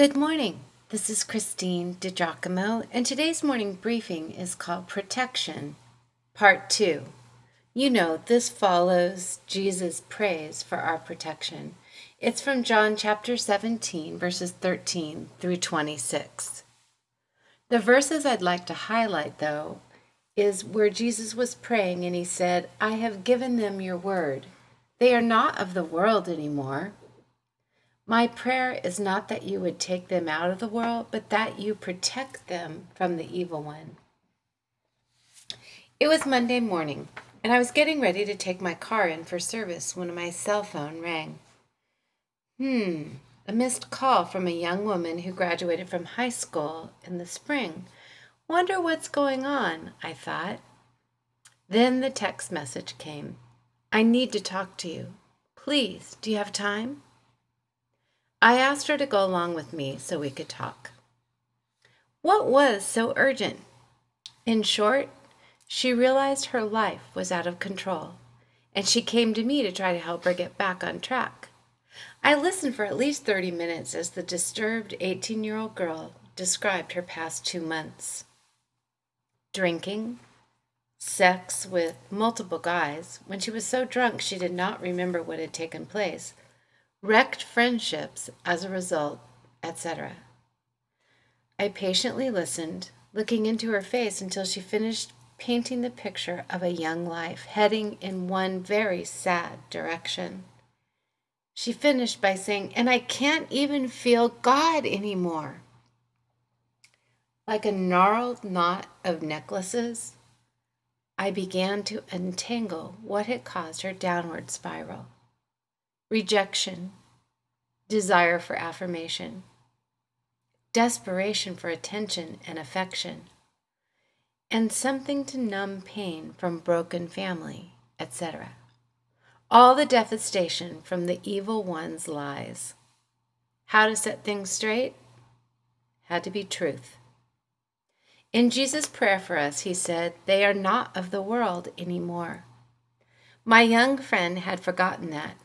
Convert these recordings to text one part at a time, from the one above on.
Good morning. This is Christine DiGiacomo, and today's morning briefing is called Protection, Part 2. You know, this follows Jesus' praise for our protection. It's from John chapter 17, verses 13 through 26. The verses I'd like to highlight, though, is where Jesus was praying and he said, I have given them your word. They are not of the world anymore my prayer is not that you would take them out of the world, but that you protect them from the evil one. It was Monday morning, and I was getting ready to take my car in for service when my cell phone rang. Hmm, a missed call from a young woman who graduated from high school in the spring. Wonder what's going on, I thought. Then the text message came I need to talk to you. Please, do you have time? I asked her to go along with me so we could talk. What was so urgent? In short, she realized her life was out of control, and she came to me to try to help her get back on track. I listened for at least 30 minutes as the disturbed 18 year old girl described her past two months drinking, sex with multiple guys when she was so drunk she did not remember what had taken place wrecked friendships as a result, etc. I patiently listened, looking into her face until she finished painting the picture of a young life heading in one very sad direction. She finished by saying, And I can't even feel God anymore. Like a gnarled knot of necklaces, I began to untangle what had caused her downward spiral rejection, desire for affirmation, desperation for attention and affection, and something to numb pain from broken family, etc. All the devastation from the evil one's lies. How to set things straight? Had to be truth. In Jesus' prayer for us, he said, They are not of the world anymore. My young friend had forgotten that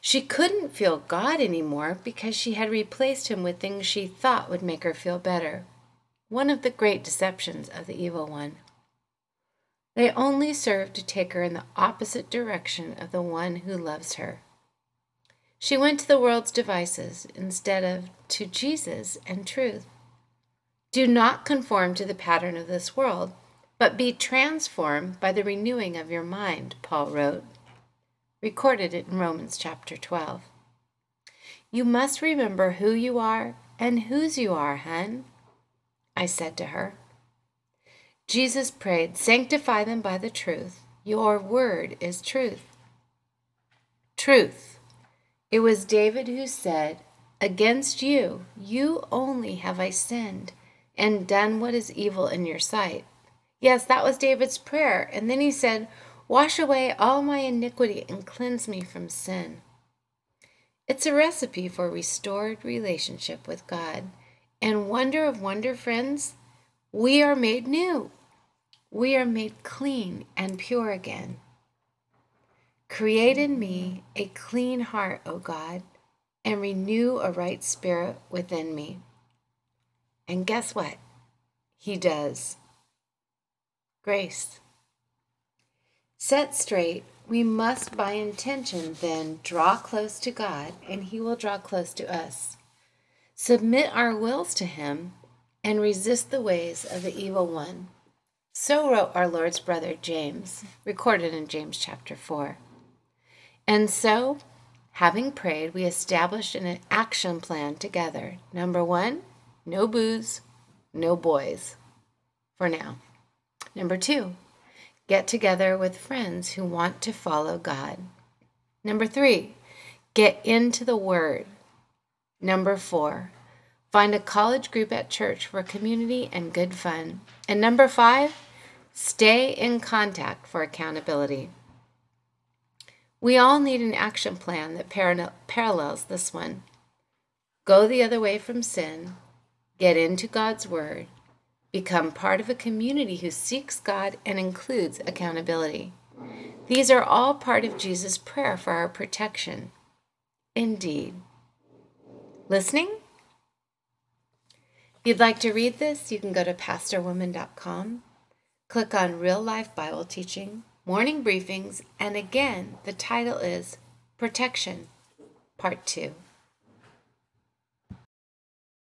she couldn't feel God anymore because she had replaced him with things she thought would make her feel better. One of the great deceptions of the evil one. They only serve to take her in the opposite direction of the one who loves her. She went to the world's devices instead of to Jesus and truth. Do not conform to the pattern of this world, but be transformed by the renewing of your mind, Paul wrote recorded it in Romans chapter 12. You must remember who you are and whose you are, hun, I said to her. Jesus prayed, Sanctify them by the truth. Your word is truth. Truth. It was David who said, Against you, you only have I sinned and done what is evil in your sight. Yes, that was David's prayer. And then he said, Wash away all my iniquity and cleanse me from sin. It's a recipe for restored relationship with God. And wonder of wonder, friends, we are made new. We are made clean and pure again. Create in me a clean heart, O God, and renew a right spirit within me. And guess what? He does. Grace. Set straight, we must by intention then draw close to God, and He will draw close to us. Submit our wills to Him and resist the ways of the evil one. So wrote our Lord's brother James, recorded in James chapter 4. And so, having prayed, we established an action plan together. Number one, no booze, no boys, for now. Number two, Get together with friends who want to follow God. Number three, get into the Word. Number four, find a college group at church for community and good fun. And number five, stay in contact for accountability. We all need an action plan that par- parallels this one. Go the other way from sin, get into God's Word, Become part of a community who seeks God and includes accountability. These are all part of Jesus' prayer for our protection. Indeed. Listening? If you'd like to read this, you can go to pastorwoman.com, click on Real Life Bible Teaching, Morning Briefings, and again, the title is Protection, Part 2.